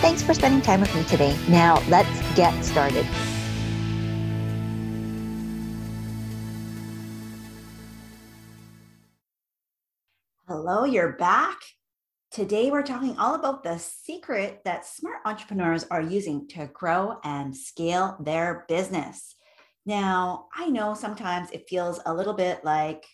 Thanks for spending time with me today. Now, let's get started. Hello, you're back. Today, we're talking all about the secret that smart entrepreneurs are using to grow and scale their business. Now, I know sometimes it feels a little bit like,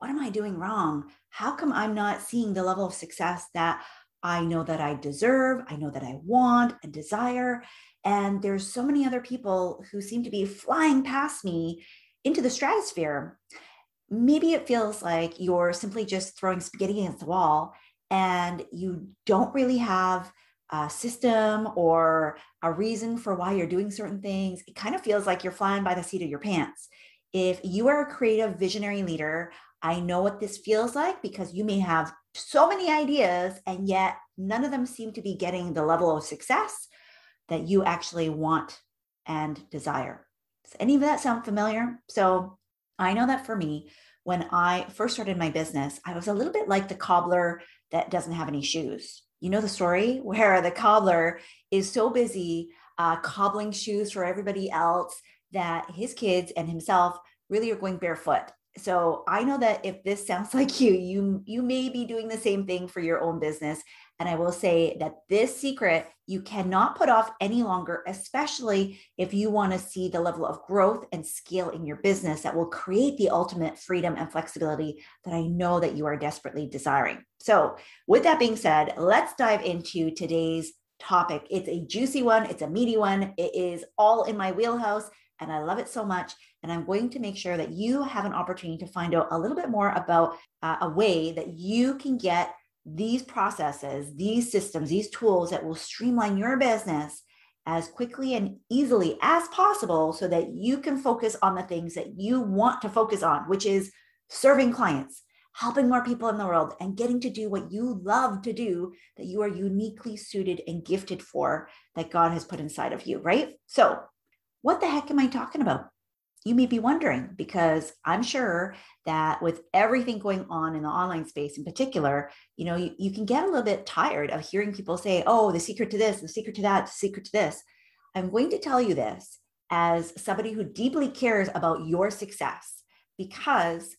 what am I doing wrong? How come I'm not seeing the level of success that I know that I deserve, I know that I want and desire. And there's so many other people who seem to be flying past me into the stratosphere. Maybe it feels like you're simply just throwing spaghetti against the wall and you don't really have a system or a reason for why you're doing certain things. It kind of feels like you're flying by the seat of your pants. If you are a creative visionary leader, I know what this feels like because you may have so many ideas, and yet none of them seem to be getting the level of success that you actually want and desire. Does any of that sound familiar? So I know that for me, when I first started my business, I was a little bit like the cobbler that doesn't have any shoes. You know the story where the cobbler is so busy uh, cobbling shoes for everybody else that his kids and himself really are going barefoot so i know that if this sounds like you you you may be doing the same thing for your own business. And i will say that this secret you cannot put off any longer especially if you want to see the level of growth and scale in your business that will create the ultimate freedom and flexibility that i know that you are desperately desiring. So with that being said let's dive into today's topic. It's a juicy one. It's a meaty one. It is all in my wheelhouse and I love it so much. And I'm going to make sure that you have an opportunity to find out a little bit more about uh, a way that you can get these processes, these systems, these tools that will streamline your business as quickly and easily as possible so that you can focus on the things that you want to focus on, which is serving clients, helping more people in the world, and getting to do what you love to do that you are uniquely suited and gifted for that God has put inside of you, right? So, what the heck am I talking about? You may be wondering because I'm sure that with everything going on in the online space in particular, you know, you, you can get a little bit tired of hearing people say, oh, the secret to this, the secret to that, the secret to this. I'm going to tell you this as somebody who deeply cares about your success because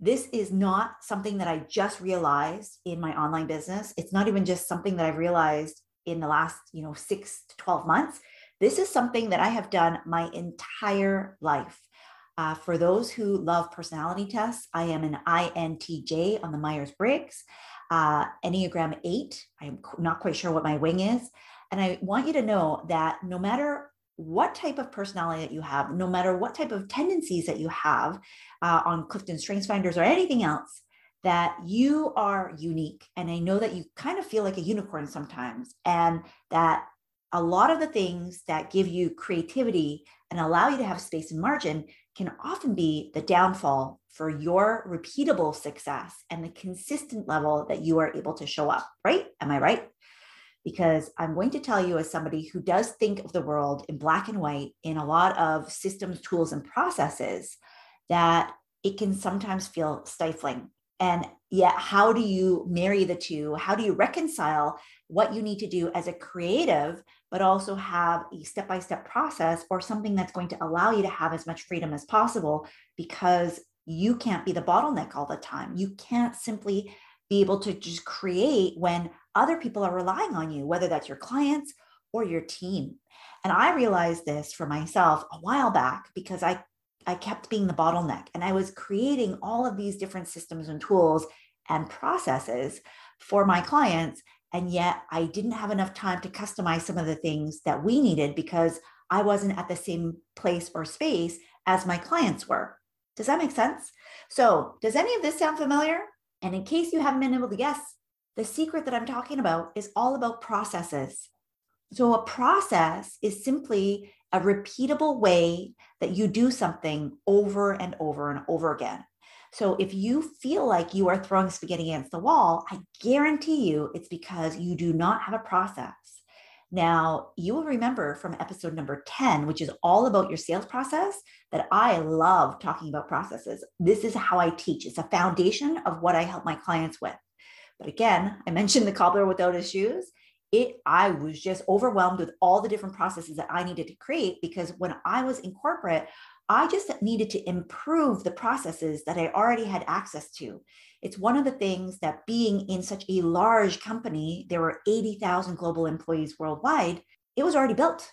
this is not something that I just realized in my online business. It's not even just something that I've realized in the last, you know, 6 to 12 months. This is something that I have done my entire life. Uh, for those who love personality tests, I am an INTJ on the Myers Briggs, uh, Enneagram 8. I'm not quite sure what my wing is. And I want you to know that no matter what type of personality that you have, no matter what type of tendencies that you have uh, on Clifton Strengths Finders or anything else, that you are unique. And I know that you kind of feel like a unicorn sometimes, and that a lot of the things that give you creativity and allow you to have space and margin can often be the downfall for your repeatable success and the consistent level that you are able to show up, right? Am I right? Because I'm going to tell you, as somebody who does think of the world in black and white in a lot of systems, tools, and processes, that it can sometimes feel stifling. And yet, how do you marry the two? How do you reconcile what you need to do as a creative but also have a step by step process or something that's going to allow you to have as much freedom as possible because you can't be the bottleneck all the time. You can't simply be able to just create when other people are relying on you, whether that's your clients or your team. And I realized this for myself a while back because I I kept being the bottleneck and I was creating all of these different systems and tools and processes for my clients and yet I didn't have enough time to customize some of the things that we needed because I wasn't at the same place or space as my clients were. Does that make sense? So, does any of this sound familiar? And in case you haven't been able to guess, the secret that I'm talking about is all about processes. So, a process is simply a repeatable way that you do something over and over and over again. So if you feel like you are throwing spaghetti against the wall, I guarantee you it's because you do not have a process. Now, you will remember from episode number 10, which is all about your sales process, that I love talking about processes. This is how I teach, it's a foundation of what I help my clients with. But again, I mentioned the cobbler without his shoes. It, I was just overwhelmed with all the different processes that I needed to create because when I was in corporate, I just needed to improve the processes that I already had access to. It's one of the things that being in such a large company, there were 80,000 global employees worldwide, it was already built.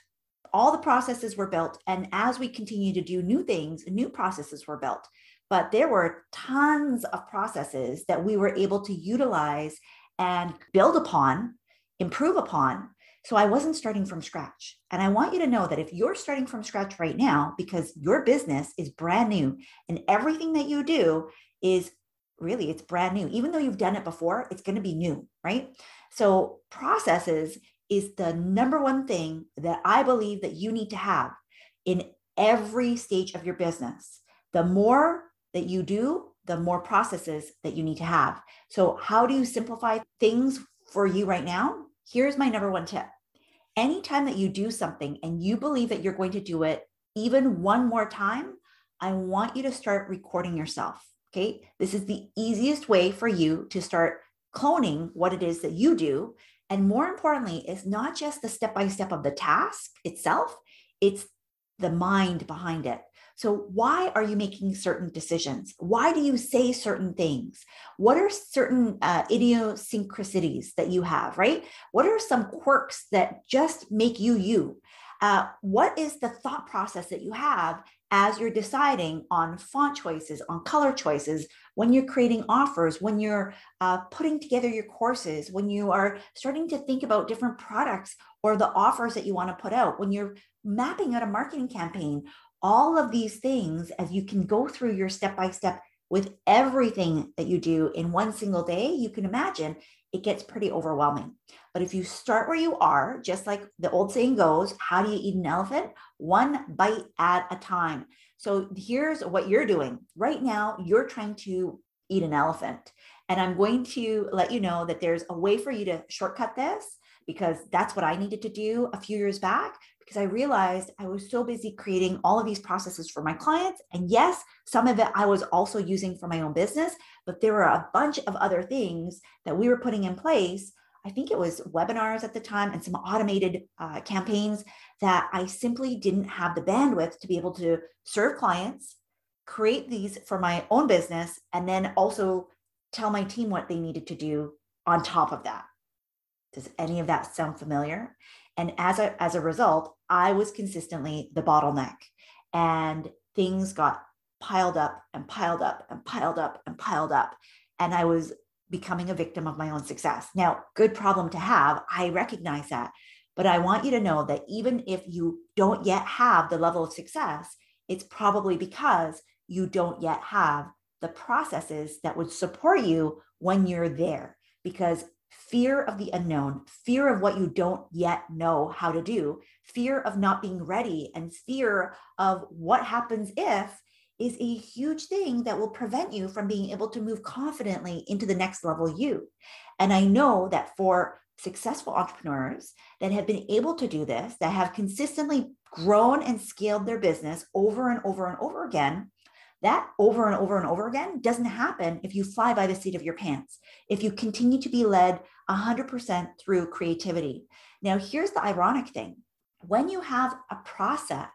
All the processes were built. And as we continue to do new things, new processes were built. But there were tons of processes that we were able to utilize and build upon, improve upon so I wasn't starting from scratch. And I want you to know that if you're starting from scratch right now, because your business is brand new and everything that you do is really, it's brand new. Even though you've done it before, it's going to be new, right? So processes is the number one thing that I believe that you need to have in every stage of your business. The more that you do, the more processes that you need to have. So, how do you simplify things for you right now? Here's my number one tip. Anytime that you do something and you believe that you're going to do it even one more time, I want you to start recording yourself. Okay. This is the easiest way for you to start cloning what it is that you do. And more importantly, it's not just the step by step of the task itself, it's the mind behind it. So, why are you making certain decisions? Why do you say certain things? What are certain uh, idiosyncrasies that you have, right? What are some quirks that just make you you? Uh, what is the thought process that you have as you're deciding on font choices, on color choices, when you're creating offers, when you're uh, putting together your courses, when you are starting to think about different products or the offers that you want to put out, when you're mapping out a marketing campaign, all of these things as you can go through your step by step with everything that you do in one single day, you can imagine it gets pretty overwhelming. But if you start where you are, just like the old saying goes, how do you eat an elephant? One bite at a time. So here's what you're doing right now you're trying to eat an elephant. And I'm going to let you know that there's a way for you to shortcut this because that's what I needed to do a few years back because I realized I was so busy creating all of these processes for my clients. And yes, some of it I was also using for my own business, but there were a bunch of other things that we were putting in place. I think it was webinars at the time and some automated uh, campaigns that I simply didn't have the bandwidth to be able to serve clients, create these for my own business, and then also tell my team what they needed to do on top of that. Does any of that sound familiar? And as a, as a result, I was consistently the bottleneck and things got piled up and piled up and piled up and piled up. And I was becoming a victim of my own success. Now, good problem to have. I recognize that. But I want you to know that even if you don't yet have the level of success, it's probably because you don't yet have the processes that would support you when you're there. Because fear of the unknown, fear of what you don't yet know how to do, fear of not being ready, and fear of what happens if is a huge thing that will prevent you from being able to move confidently into the next level you. And I know that for successful entrepreneurs that have been able to do this, that have consistently grown and scaled their business over and over and over again, that over and over and over again doesn't happen if you fly by the seat of your pants, if you continue to be led 100% through creativity. Now, here's the ironic thing when you have a process,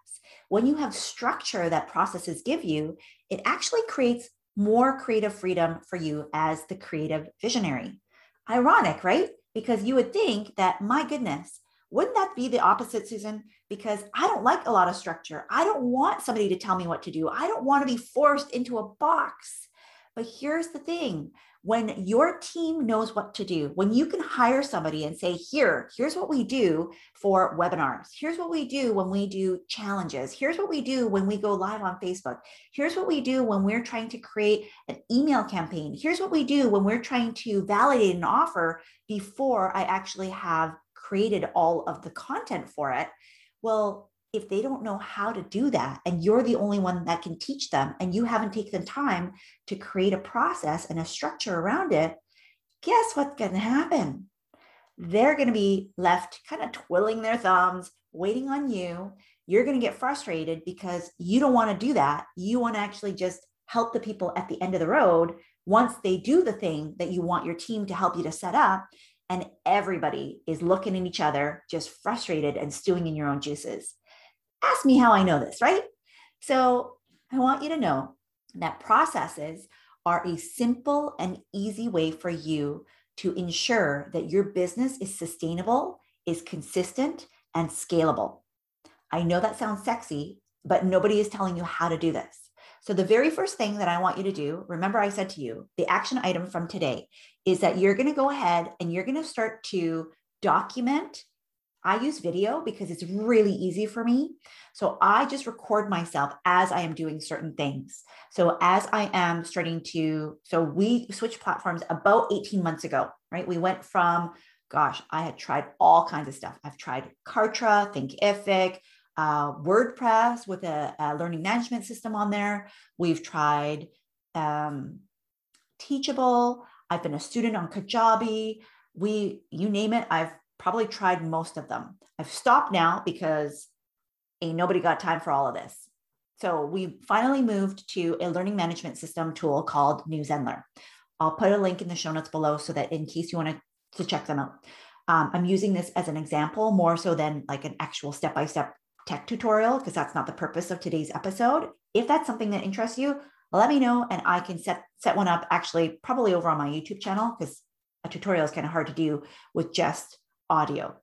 when you have structure that processes give you, it actually creates more creative freedom for you as the creative visionary. Ironic, right? Because you would think that, my goodness, wouldn't that be the opposite, Susan? Because I don't like a lot of structure. I don't want somebody to tell me what to do. I don't want to be forced into a box. But here's the thing when your team knows what to do, when you can hire somebody and say, here, here's what we do for webinars. Here's what we do when we do challenges. Here's what we do when we go live on Facebook. Here's what we do when we're trying to create an email campaign. Here's what we do when we're trying to validate an offer before I actually have created all of the content for it. Well, if they don't know how to do that and you're the only one that can teach them and you haven't taken time to create a process and a structure around it, guess what's going to happen? They're going to be left kind of twiddling their thumbs, waiting on you. You're going to get frustrated because you don't want to do that. You want to actually just help the people at the end of the road once they do the thing that you want your team to help you to set up. And everybody is looking at each other, just frustrated and stewing in your own juices. Ask me how I know this, right? So I want you to know that processes are a simple and easy way for you to ensure that your business is sustainable, is consistent, and scalable. I know that sounds sexy, but nobody is telling you how to do this. So, the very first thing that I want you to do, remember I said to you, the action item from today is that you're going to go ahead and you're going to start to document I use video because it's really easy for me. So I just record myself as I am doing certain things. So as I am starting to, so we switched platforms about 18 months ago, right? We went from, gosh, I had tried all kinds of stuff. I've tried Kartra, Thinkific, uh, WordPress with a, a, learning management system on there. We've tried um, Teachable. I've been a student on Kajabi. We, you name it, I've probably tried most of them. I've stopped now because ain't nobody got time for all of this. So we finally moved to a learning management system tool called New Zenler. I'll put a link in the show notes below so that in case you want to, to check them out. Um, I'm using this as an example more so than like an actual step-by-step tech tutorial because that's not the purpose of today's episode. If that's something that interests you, let me know and I can set set one up actually probably over on my YouTube channel because a tutorial is kind of hard to do with just audio.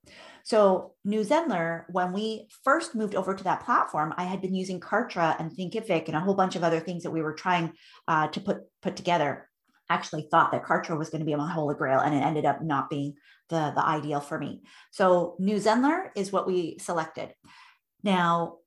So New Zenler, when we first moved over to that platform, I had been using Kartra and Thinkific and a whole bunch of other things that we were trying uh, to put put together. Actually, thought that Kartra was going to be my holy grail, and it ended up not being the the ideal for me. So New Zenler is what we selected. Now,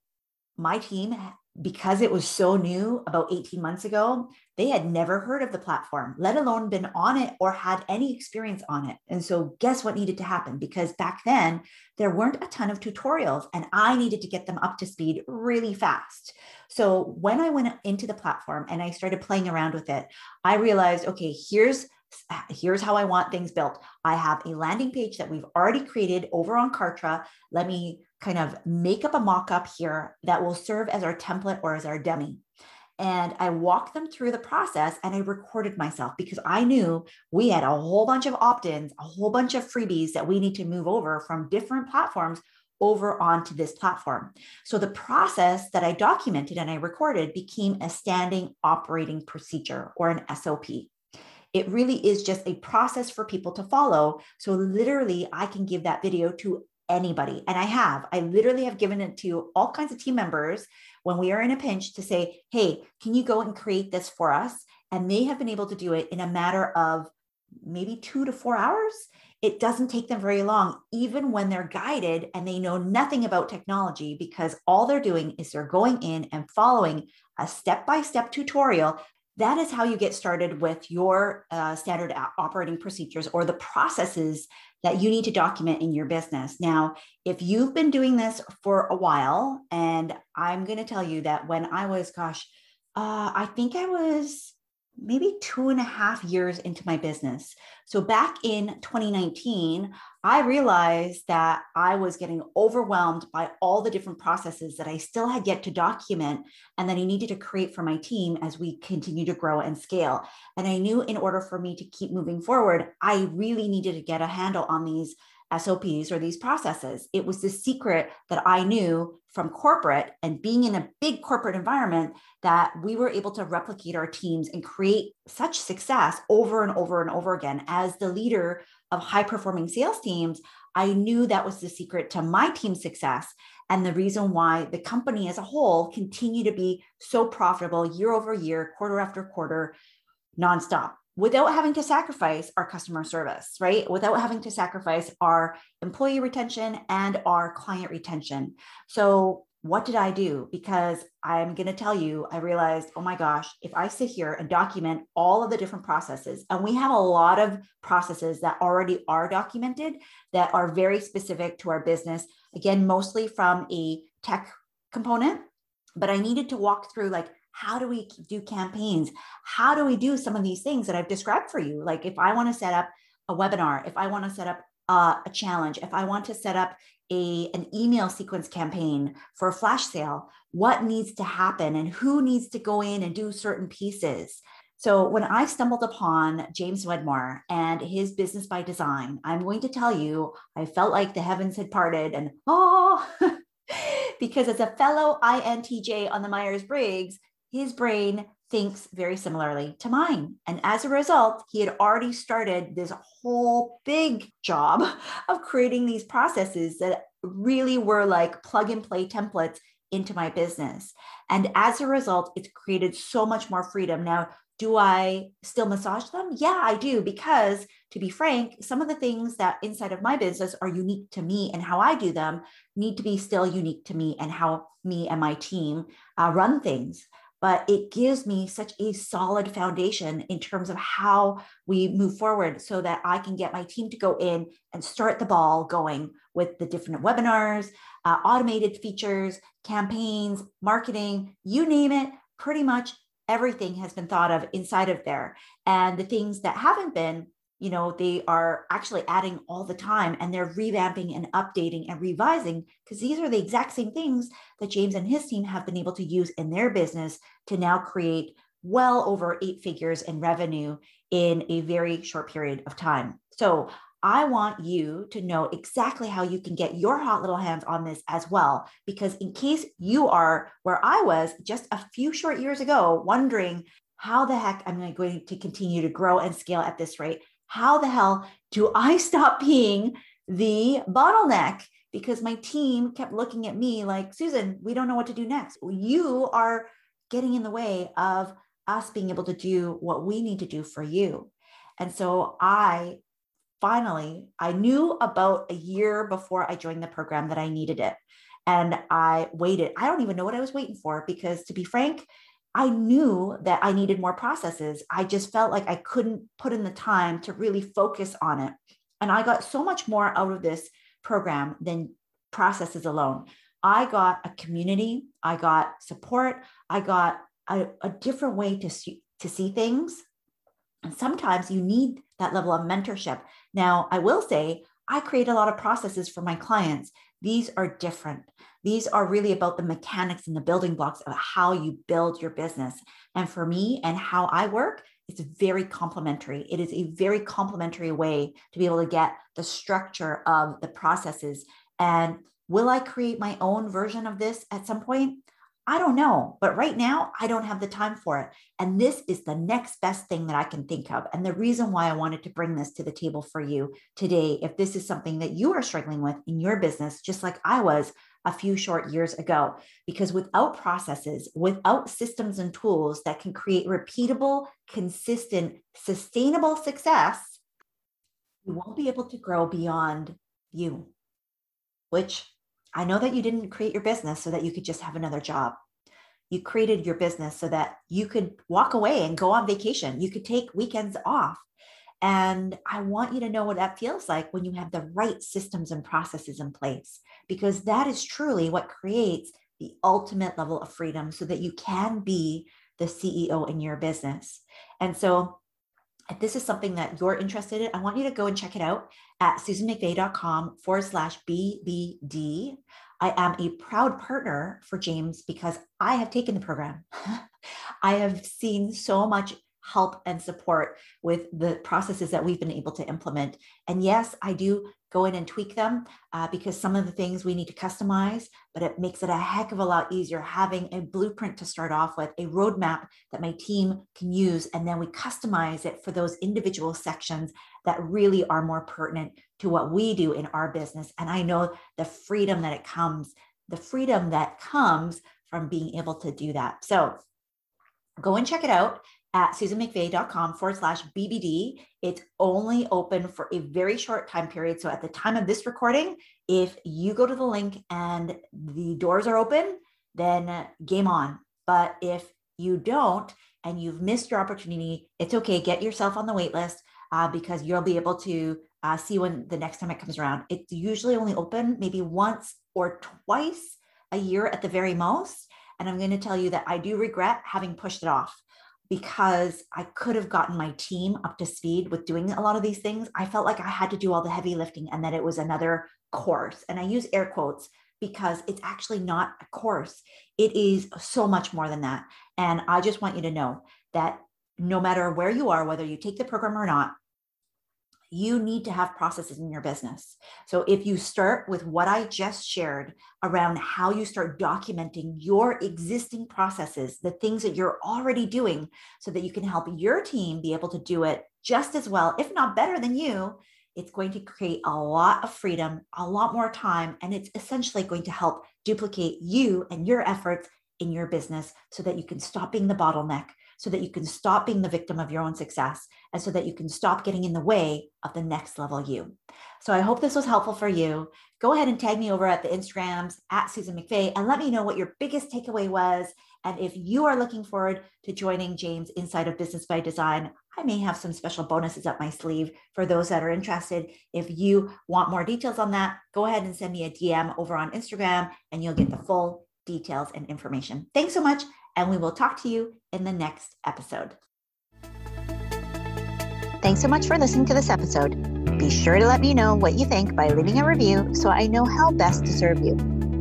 my team because it was so new about 18 months ago, they had never heard of the platform, let alone been on it or had any experience on it. And so, guess what needed to happen? Because back then, there weren't a ton of tutorials, and I needed to get them up to speed really fast. So, when I went into the platform and I started playing around with it, I realized okay, here's here's how I want things built. I have a landing page that we've already created over on Kartra. Let me kind of make up a mock up here that will serve as our template or as our dummy. And I walked them through the process and I recorded myself because I knew we had a whole bunch of opt ins, a whole bunch of freebies that we need to move over from different platforms over onto this platform. So the process that I documented and I recorded became a standing operating procedure or an SOP. It really is just a process for people to follow. So literally, I can give that video to anybody. And I have, I literally have given it to all kinds of team members when we are in a pinch to say, hey, can you go and create this for us? And they have been able to do it in a matter of maybe two to four hours. It doesn't take them very long, even when they're guided and they know nothing about technology, because all they're doing is they're going in and following a step by step tutorial that is how you get started with your uh, standard operating procedures or the processes that you need to document in your business. Now, if you've been doing this for a while, and I'm going to tell you that when I was, gosh, uh, I think I was maybe two and a half years into my business. So back in 2019, I realized that I was getting overwhelmed by all the different processes that I still had yet to document and that I needed to create for my team as we continue to grow and scale. And I knew in order for me to keep moving forward, I really needed to get a handle on these SOPs or these processes. It was the secret that I knew from corporate and being in a big corporate environment that we were able to replicate our teams and create such success over and over and over again. As the leader of high performing sales teams, I knew that was the secret to my team's success and the reason why the company as a whole continue to be so profitable year over year, quarter after quarter, nonstop without having to sacrifice our customer service, right? Without having to sacrifice our employee retention and our client retention. So what did I do? Because I'm going to tell you, I realized, oh my gosh, if I sit here and document all of the different processes, and we have a lot of processes that already are documented that are very specific to our business, again, mostly from a tech component, but I needed to walk through like, how do we do campaigns? How do we do some of these things that I've described for you? Like, if I want to set up a webinar, if I want to set up uh, a challenge, if I want to set up a, an email sequence campaign for a flash sale, what needs to happen and who needs to go in and do certain pieces. So when I stumbled upon James Wedmore and his business by design, I'm going to tell you, I felt like the heavens had parted and oh, because as a fellow INTJ on the Myers Briggs, his brain thinks very similarly to mine. And as a result, he had already started this whole big job of creating these processes that really were like plug and play templates into my business. And as a result, it's created so much more freedom. Now, do I still massage them? Yeah, I do. Because to be frank, some of the things that inside of my business are unique to me and how I do them need to be still unique to me and how me and my team uh, run things but it gives me such a solid foundation in terms of how we move forward so that I can get my team to go in and start the ball going with the different webinars, uh, automated features, campaigns, marketing, you name it, pretty much everything has been thought of inside of there. And the things that haven't been, you know they are actually adding all the time and they're revamping and updating and revising because these are the exact same things that james and his team have been able to use in their business to now create well over eight figures in revenue in a very short period of time so I want you to know exactly how you can get your hot little hands on this as well. Because in case you are where I was just a few short years ago, wondering how the heck I'm going to continue to grow and scale at this rate? How the hell do I stop being the bottleneck? Because my team kept looking at me like, Susan, we don't know what to do next. You are getting in the way of us being able to do what we need to do for you. And so I finally, I knew about a year before I joined the program that I needed it. And I waited. I don't even know what I was waiting for because, to be frank, I knew that I needed more processes. I just felt like I couldn't put in the time to really focus on it. And I got so much more out of this program than processes alone. I got a community, I got support, I got a, a different way to see, to see things. And sometimes you need that level of mentorship. Now, I will say, I create a lot of processes for my clients. These are different. These are really about the mechanics and the building blocks of how you build your business. And for me and how I work, it's very complementary. It is a very complementary way to be able to get the structure of the processes. And will I create my own version of this at some point? I don't know, but right now I don't have the time for it. And this is the next best thing that I can think of. And the reason why I wanted to bring this to the table for you today, if this is something that you are struggling with in your business, just like I was a few short years ago. Because without processes, without systems and tools that can create repeatable, consistent, sustainable success, you won't be able to grow beyond you, which I know that you didn't create your business so that you could just have another job. You created your business so that you could walk away and go on vacation. You could take weekends off. And I want you to know what that feels like when you have the right systems and processes in place, because that is truly what creates the ultimate level of freedom so that you can be the CEO in your business. And so, if this is something that you're interested in, I want you to go and check it out at susanmcvea.com forward slash BBD. I am a proud partner for James because I have taken the program. I have seen so much help and support with the processes that we've been able to implement. And yes, I do go in and tweak them uh, because some of the things we need to customize, but it makes it a heck of a lot easier having a blueprint to start off with, a roadmap that my team can use, and then we customize it for those individual sections that really are more pertinent to what we do in our business. And I know the freedom that it comes, the freedom that comes from being able to do that. So go and check it out at susanmcvea.com forward slash BBD. It's only open for a very short time period. So at the time of this recording, if you go to the link and the doors are open, then game on. But if you don't and you've missed your opportunity, it's okay. Get yourself on the wait list uh, because you'll be able to uh, see when the next time it comes around. It's usually only open maybe once or twice a year at the very most. And I'm going to tell you that I do regret having pushed it off because I could have gotten my team up to speed with doing a lot of these things. I felt like I had to do all the heavy lifting and that it was another course. And I use air quotes because it's actually not a course, it is so much more than that. And I just want you to know that no matter where you are, whether you take the program or not, you need to have processes in your business. So if you start with what I just shared around how you start documenting your existing processes, the things that you're already doing, so that you can help your team be able to do it just as well, if not better than you, it's going to create a lot of freedom, a lot more time, and it's essentially going to help duplicate you and your efforts in your business so that you can stop being the bottleneck so that you can stop being the victim of your own success and so that you can stop getting in the way of the next level you. So I hope this was helpful for you. Go ahead and tag me over at the Instagrams at Susan McVea and let me know what your biggest takeaway was. And if you are looking forward to joining James inside of Business by Design, I may have some special bonuses up my sleeve for those that are interested. If you want more details on that, go ahead and send me a DM over on Instagram and you'll get the full details and information. Thanks so much and we will talk to you in the next episode. Thanks so much for listening to this episode. Be sure to let me know what you think by leaving a review so I know how best to serve you.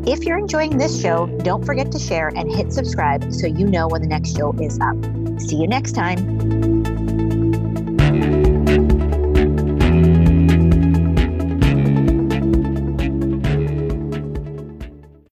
If you're enjoying this show, don't forget to share and hit subscribe so you know when the next show is up. See you next time.